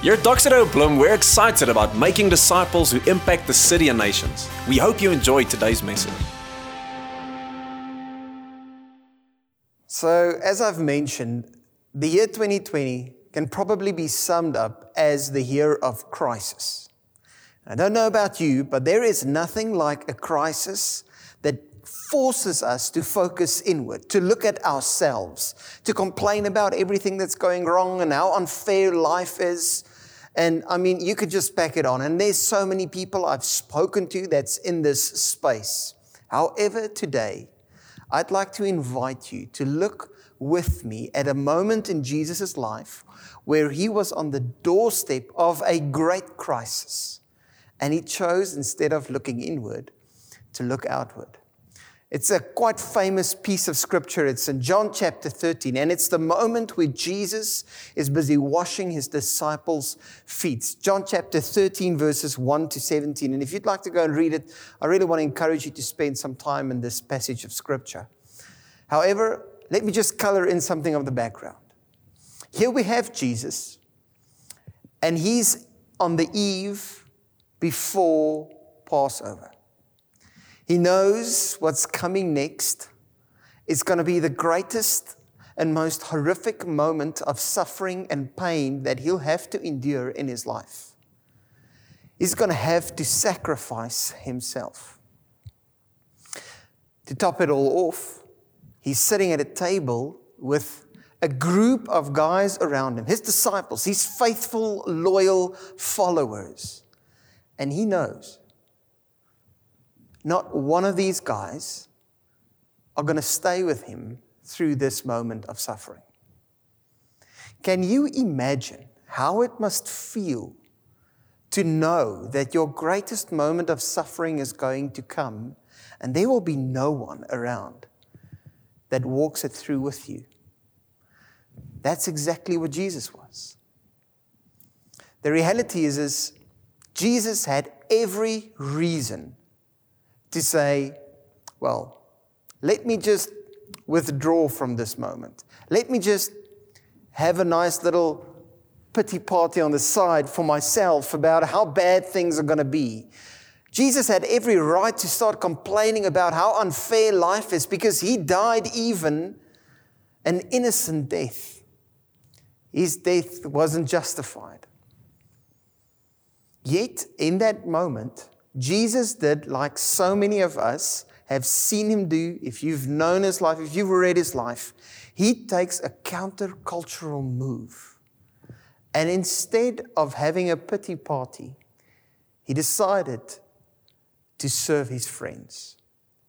Here at Doxa Deo Bloem, we're excited about making disciples who impact the city and nations. We hope you enjoyed today's message. So, as I've mentioned, the year 2020 can probably be summed up as the year of crisis. I don't know about you, but there is nothing like a crisis that forces us to focus inward, to look at ourselves, to complain about everything that's going wrong and how unfair life is. And I mean, you could just pack it on. And there's so many people I've spoken to that's in this space. However, today, I'd like to invite you to look with me at a moment in Jesus' life where he was on the doorstep of a great crisis. And he chose, instead of looking inward, to look outward. It's a quite famous piece of scripture. It's in John chapter 13, and it's the moment where Jesus is busy washing his disciples' feet. John chapter 13, verses 1 to 17. And if you'd like to go and read it, I really want to encourage you to spend some time in this passage of scripture. However, let me just color in something of the background. Here we have Jesus, and he's on the eve before Passover. He knows what's coming next is going to be the greatest and most horrific moment of suffering and pain that he'll have to endure in his life. He's going to have to sacrifice himself. To top it all off, he's sitting at a table with a group of guys around him, his disciples, his faithful, loyal followers. And he knows not one of these guys are going to stay with him through this moment of suffering. Can you imagine how it must feel to know that your greatest moment of suffering is going to come and there will be no one around that walks it through with you? That's exactly what Jesus was. The reality is, is Jesus had every reason to say, well, let me just withdraw from this moment. Let me just have a nice little pity party on the side for myself about how bad things are going to be. Jesus had every right to start complaining about how unfair life is because he died even an innocent death. His death wasn't justified. Yet, in that moment, Jesus did like so many of us have seen him do. If you've known his life, if you've read his life, he takes a countercultural move. And instead of having a pity party, he decided to serve his friends.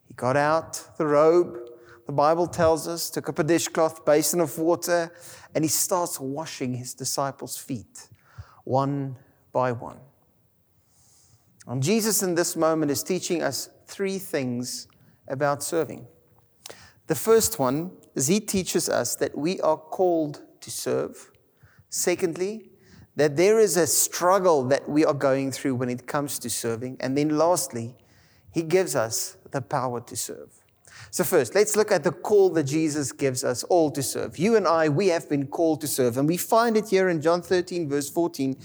He got out the robe, the Bible tells us, took up a dishcloth, basin of water, and he starts washing his disciples' feet one by one. And Jesus, in this moment, is teaching us three things about serving. The first one is he teaches us that we are called to serve. Secondly, that there is a struggle that we are going through when it comes to serving. And then lastly, he gives us the power to serve. So, first, let's look at the call that Jesus gives us all to serve. You and I, we have been called to serve. And we find it here in John 13, verse 14,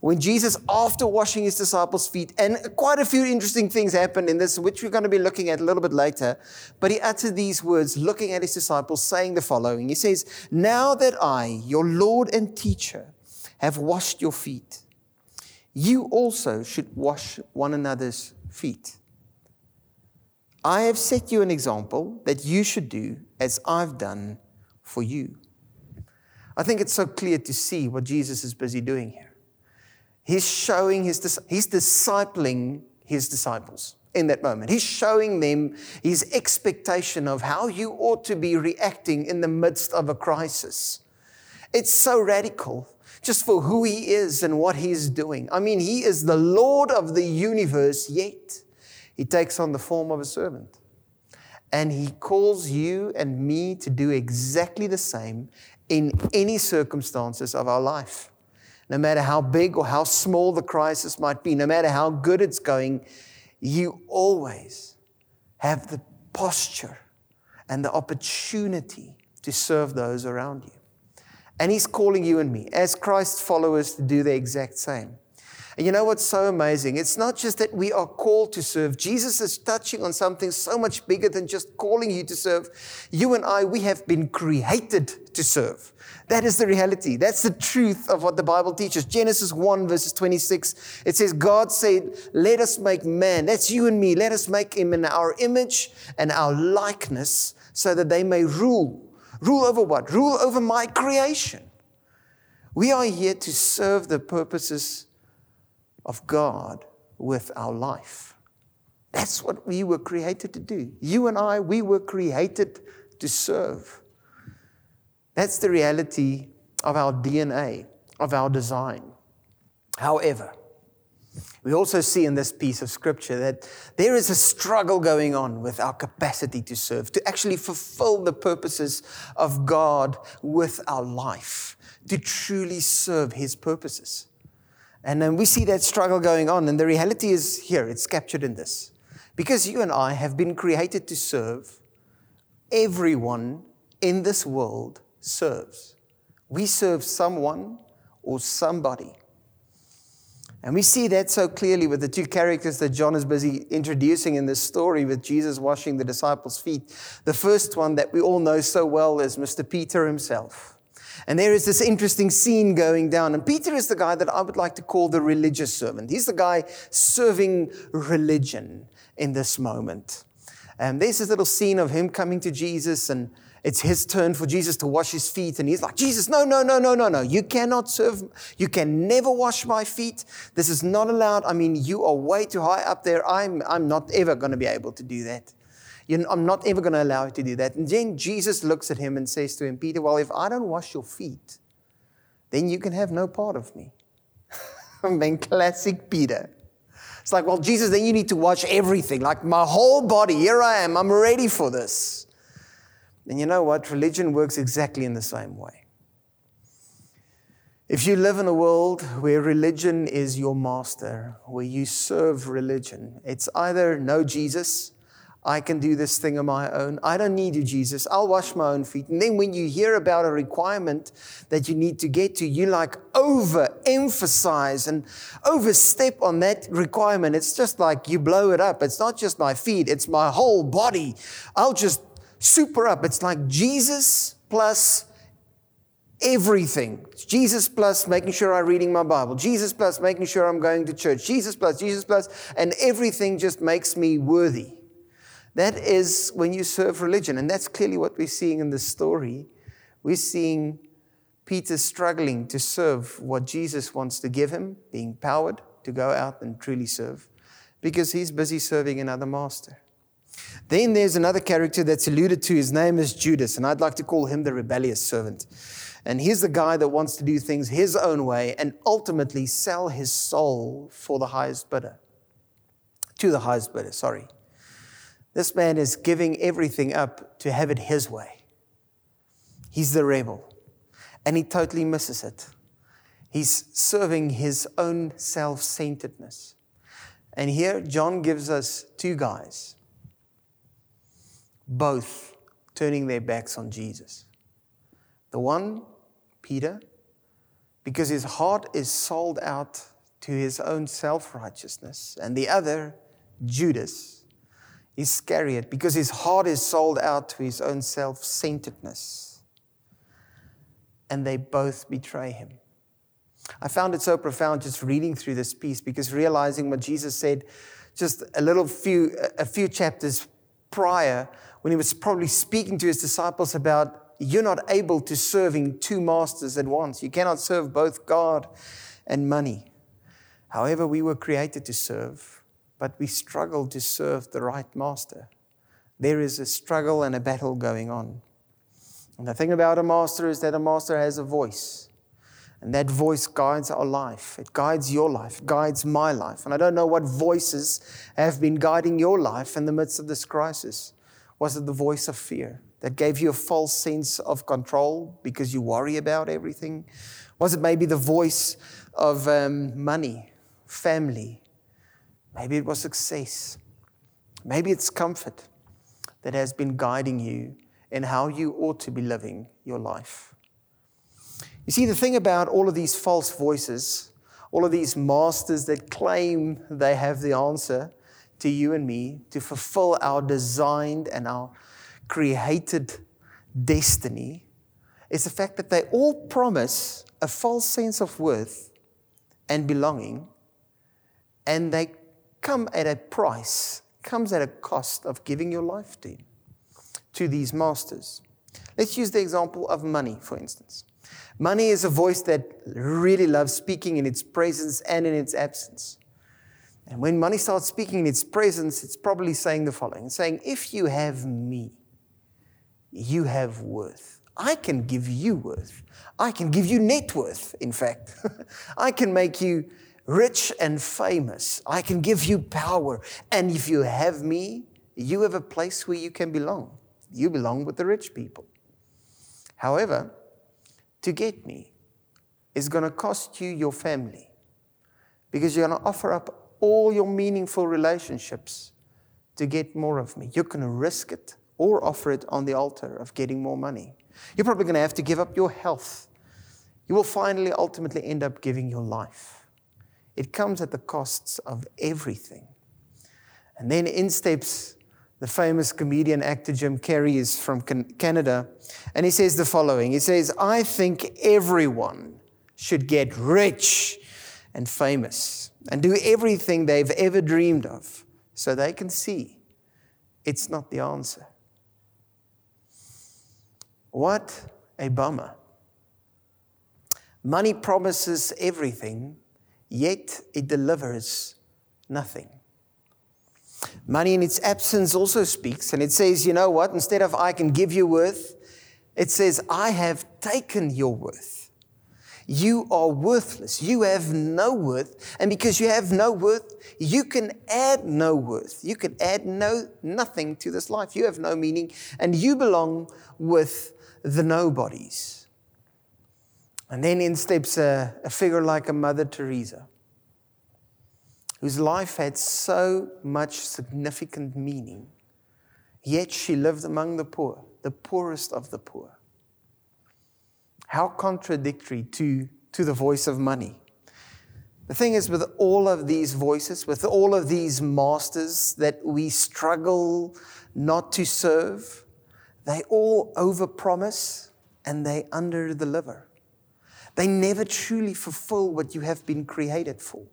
when Jesus, after washing his disciples' feet, and quite a few interesting things happened in this, which we're going to be looking at a little bit later, but he uttered these words, looking at his disciples, saying the following He says, Now that I, your Lord and teacher, have washed your feet, you also should wash one another's feet. I have set you an example that you should do as I've done for you. I think it's so clear to see what Jesus is busy doing here. He's showing his, he's discipling his disciples in that moment. He's showing them his expectation of how you ought to be reacting in the midst of a crisis. It's so radical just for who he is and what he's doing. I mean, he is the Lord of the universe, yet he takes on the form of a servant. And he calls you and me to do exactly the same in any circumstances of our life. No matter how big or how small the crisis might be, no matter how good it's going, you always have the posture and the opportunity to serve those around you. And He's calling you and me, as Christ's followers, to do the exact same. And you know what's so amazing? It's not just that we are called to serve. Jesus is touching on something so much bigger than just calling you to serve. You and I, we have been created to serve. That is the reality. That's the truth of what the Bible teaches. Genesis 1, verses 26, it says, God said, Let us make man. That's you and me. Let us make him in our image and our likeness so that they may rule. Rule over what? Rule over my creation. We are here to serve the purposes of God with our life. That's what we were created to do. You and I, we were created to serve. That's the reality of our DNA, of our design. However, we also see in this piece of scripture that there is a struggle going on with our capacity to serve, to actually fulfill the purposes of God with our life, to truly serve His purposes. And then we see that struggle going on. And the reality is here, it's captured in this. Because you and I have been created to serve, everyone in this world serves. We serve someone or somebody. And we see that so clearly with the two characters that John is busy introducing in this story with Jesus washing the disciples' feet. The first one that we all know so well is Mr. Peter himself. And there is this interesting scene going down. And Peter is the guy that I would like to call the religious servant. He's the guy serving religion in this moment. And there's this little scene of him coming to Jesus, and it's his turn for Jesus to wash his feet. And he's like, Jesus, no, no, no, no, no, no. You cannot serve, you can never wash my feet. This is not allowed. I mean, you are way too high up there. I'm, I'm not ever going to be able to do that. I'm not ever going to allow you to do that. And then Jesus looks at him and says to him, Peter, well, if I don't wash your feet, then you can have no part of me. I mean, classic Peter. It's like, well, Jesus, then you need to wash everything, like my whole body. Here I am. I'm ready for this. And you know what? Religion works exactly in the same way. If you live in a world where religion is your master, where you serve religion, it's either no Jesus I can do this thing on my own. I don't need you, Jesus. I'll wash my own feet. And then when you hear about a requirement that you need to get to, you like overemphasize and overstep on that requirement. It's just like you blow it up. It's not just my feet, it's my whole body. I'll just super up. It's like Jesus plus everything. Jesus plus making sure I'm reading my Bible. Jesus plus making sure I'm going to church. Jesus plus, Jesus plus, and everything just makes me worthy. That is when you serve religion. And that's clearly what we're seeing in this story. We're seeing Peter struggling to serve what Jesus wants to give him, being powered to go out and truly serve, because he's busy serving another master. Then there's another character that's alluded to. His name is Judas, and I'd like to call him the rebellious servant. And he's the guy that wants to do things his own way and ultimately sell his soul for the highest bidder. To the highest bidder, sorry. This man is giving everything up to have it his way. He's the rebel, and he totally misses it. He's serving his own self centeredness. And here, John gives us two guys, both turning their backs on Jesus. The one, Peter, because his heart is sold out to his own self righteousness, and the other, Judas Iscariot because his heart is sold out to his own self centeredness. And they both betray him. I found it so profound just reading through this piece because realizing what Jesus said just a little few, a few chapters prior when he was probably speaking to his disciples about you're not able to serving two masters at once. You cannot serve both God and money. However, we were created to serve but we struggle to serve the right master. There is a struggle and a battle going on. And the thing about a master is that a master has a voice. And that voice guides our life. It guides your life, It guides my life. And I don't know what voices have been guiding your life in the midst of this crisis. Was it the voice of fear that gave you a false sense of control because you worry about everything? Was it maybe the voice of um, money, family, Maybe it was success. Maybe it's comfort that has been guiding you in how you ought to be living your life. You see, the thing about all of these false voices, all of these masters that claim they have the answer to you and me to fulfill our designed and our created destiny, is the fact that they all promise a false sense of worth and belonging, and they come at a price, comes at a cost of giving your life to, to these masters. Let's use the example of money, for instance. Money is a voice that really loves speaking in its presence and in its absence. And when money starts speaking in its presence, it's probably saying the following saying, If you have me, you have worth. I can give you worth. I can give you net worth, in fact. I can make you rich and famous. I can give you power. And if you have me, you have a place where you can belong. You belong with the rich people. However, to get me is going to cost you your family because you're going to offer up all your meaningful relationships to get more of me. You're going to risk it or offer it on the altar of getting more money. You're probably going to have to give up your health. You will finally ultimately end up giving your life. It comes at the costs of everything. And then in steps the famous comedian actor Jim Carrey is from Canada, and he says the following He says, I think everyone should get rich and famous and do everything they've ever dreamed of so they can see it's not the answer. What a bummer. Money promises everything, yet it delivers nothing. Money in its absence also speaks, and it says, you know what? Instead of I can give you worth, it says, I have taken your worth. You are worthless. You have no worth. And because you have no worth, you can add no worth. You can add no nothing to this life. You have no meaning, and you belong with the nobodies. And then in steps a, a figure like a Mother Teresa whose life had so much significant meaning, yet she lived among the poor, the poorest of the poor. How contradictory to, to the voice of money. The thing is, with all of these voices, with all of these masters that we struggle not to serve, they all overpromise and they underdeliver. They never truly fulfill what you have been created for.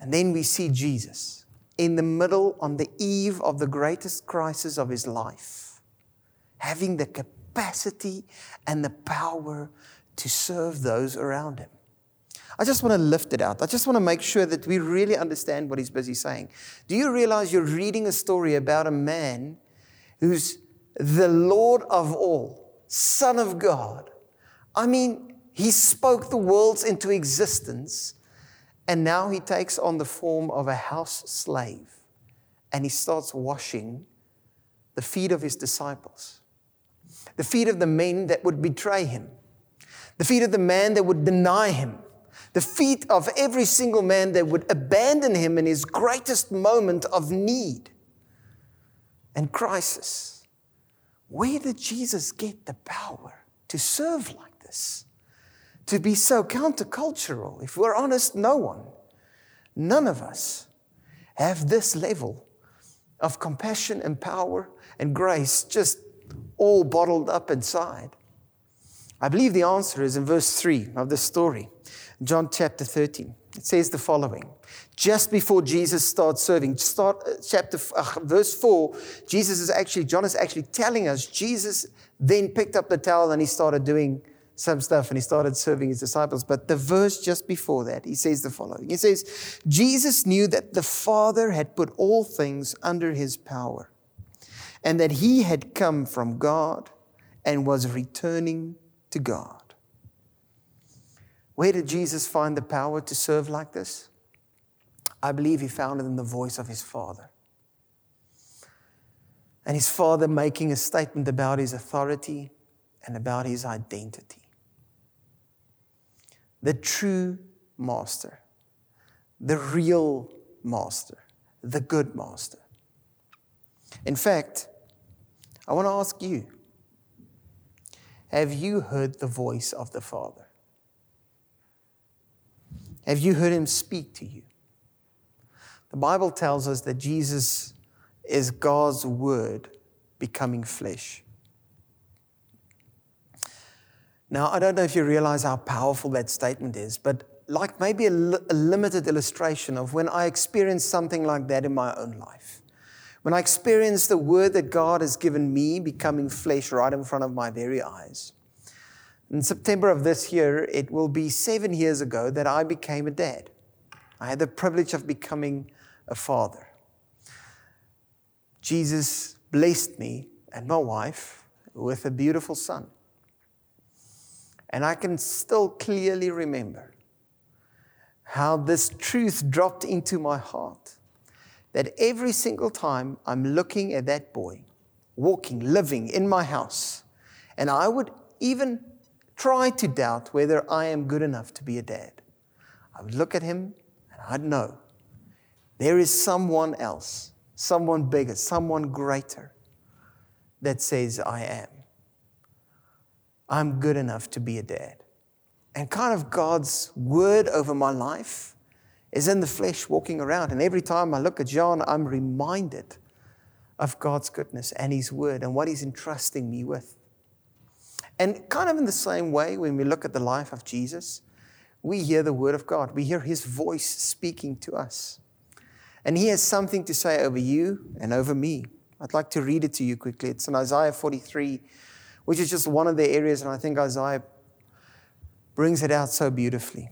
And then we see Jesus in the middle, on the eve of the greatest crisis of his life, having the capacity and the power to serve those around him. I just want to lift it out. I just want to make sure that we really understand what he's busy saying. Do you realize you're reading a story about a man who's the Lord of all, Son of God? I mean, he spoke the worlds into existence and now he takes on the form of a house slave and he starts washing the feet of his disciples, the feet of the men that would betray him, the feet of the man that would deny him, the feet of every single man that would abandon him in his greatest moment of need and crisis. Where did Jesus get the power to serve like this? to be so countercultural. If we're honest, no one, none of us have this level of compassion and power and grace just all bottled up inside. I believe the answer is in verse 3 of the story, John chapter 13. It says the following just before Jesus starts serving, start uh, chapter uh, verse 4, Jesus is actually, John is actually telling us, Jesus then picked up the towel and he started doing some stuff and he started serving his disciples. But the verse just before that, he says the following He says, Jesus knew that the Father had put all things under his power and that he had come from God and was returning to God. Where did Jesus find the power to serve like this? I believe he found it in the voice of his Father. And his Father making a statement about his authority and about his identity the true master, the real master, the good master. In fact, I want to ask you Have you heard the voice of the Father? Have you heard him speak to you? The Bible tells us that Jesus is God's word becoming flesh. Now, I don't know if you realize how powerful that statement is, but like maybe a, li- a limited illustration of when I experienced something like that in my own life. When I experienced the word that God has given me becoming flesh right in front of my very eyes. In September of this year, it will be seven years ago that I became a dad. I had the privilege of becoming a father. Jesus blessed me and my wife with a beautiful son. And I can still clearly remember how this truth dropped into my heart that every single time I'm looking at that boy, walking, living in my house, and I would even try to doubt whether I am good enough to be a dad. I would look at him and I'd know there is someone else, someone bigger, someone greater that says, I am. I'm good enough to be a dad. And kind of God's word over my life is in the flesh walking around. And every time I look at John, I'm reminded of God's goodness and His word and what He's entrusting me with. And kind of in the same way, when we look at the life of Jesus, we hear the word of God, we hear His voice speaking to us. And He has something to say over you and over me. I'd like to read it to you quickly. It's in Isaiah 43 which is just one of the areas, and I think Isaiah brings it out so beautifully.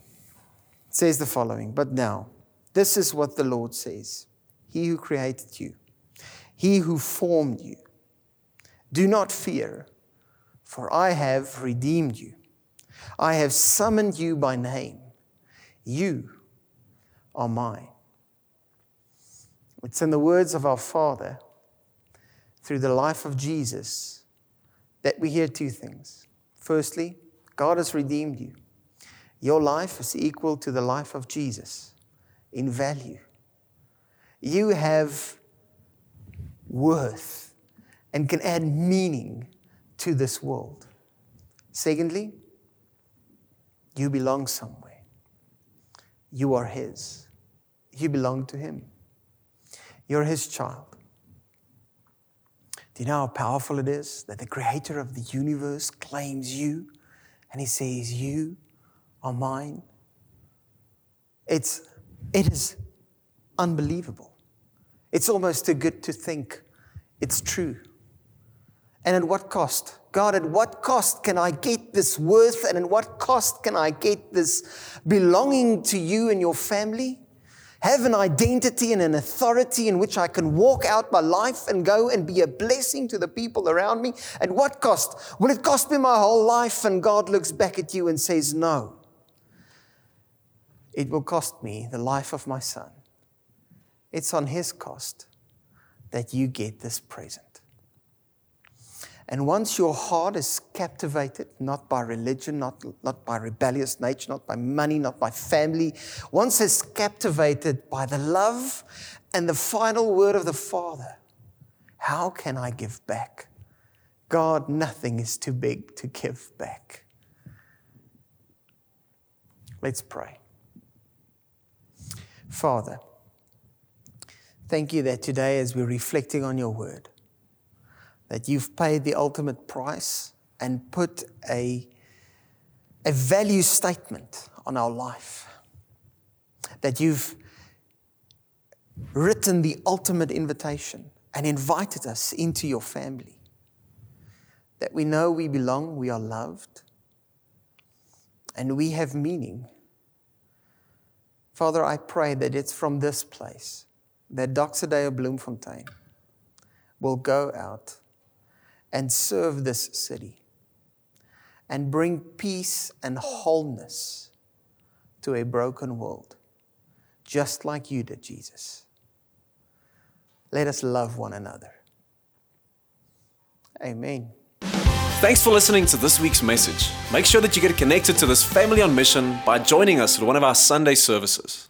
It says the following But now, this is what the Lord says He who created you, He who formed you. Do not fear, for I have redeemed you. I have summoned you by name. You are mine. It's in the words of our Father through the life of Jesus that we hear two things. Firstly, God has redeemed you. Your life is equal to the life of Jesus in value. You have worth and can add meaning to this world. Secondly, you belong somewhere. You are His. You belong to Him. You're His child. Do you know how powerful it is that the creator of the universe claims you and he says, You are mine? It's, it is unbelievable. It's almost too good to think it's true. And at what cost? God, at what cost can I get this worth? And at what cost can I get this belonging to you and your family? Have an identity and an authority in which I can walk out my life and go and be a blessing to the people around me? At what cost? Will it cost me my whole life? And God looks back at you and says, No. It will cost me the life of my son. It's on his cost that you get this present. And once your heart is captivated, not by religion, not, not by rebellious nature, not by money, not by family, once it's captivated by the love and the final word of the Father, how can I give back? God, nothing is too big to give back. Let's pray. Father, thank you that today, as we're reflecting on your word, that you've paid the ultimate price and put a, a value statement on our life. That you've written the ultimate invitation and invited us into your family. That we know we belong, we are loved, and we have meaning. Father, I pray that it's from this place that. Dale Bloemfontein will go out and serve this city and bring peace and wholeness to a broken world, just like you did, Jesus. Let us love one another. Amen. Thanks for listening to this week's message. Make sure that you get connected to this family on mission by joining us at one of our Sunday services.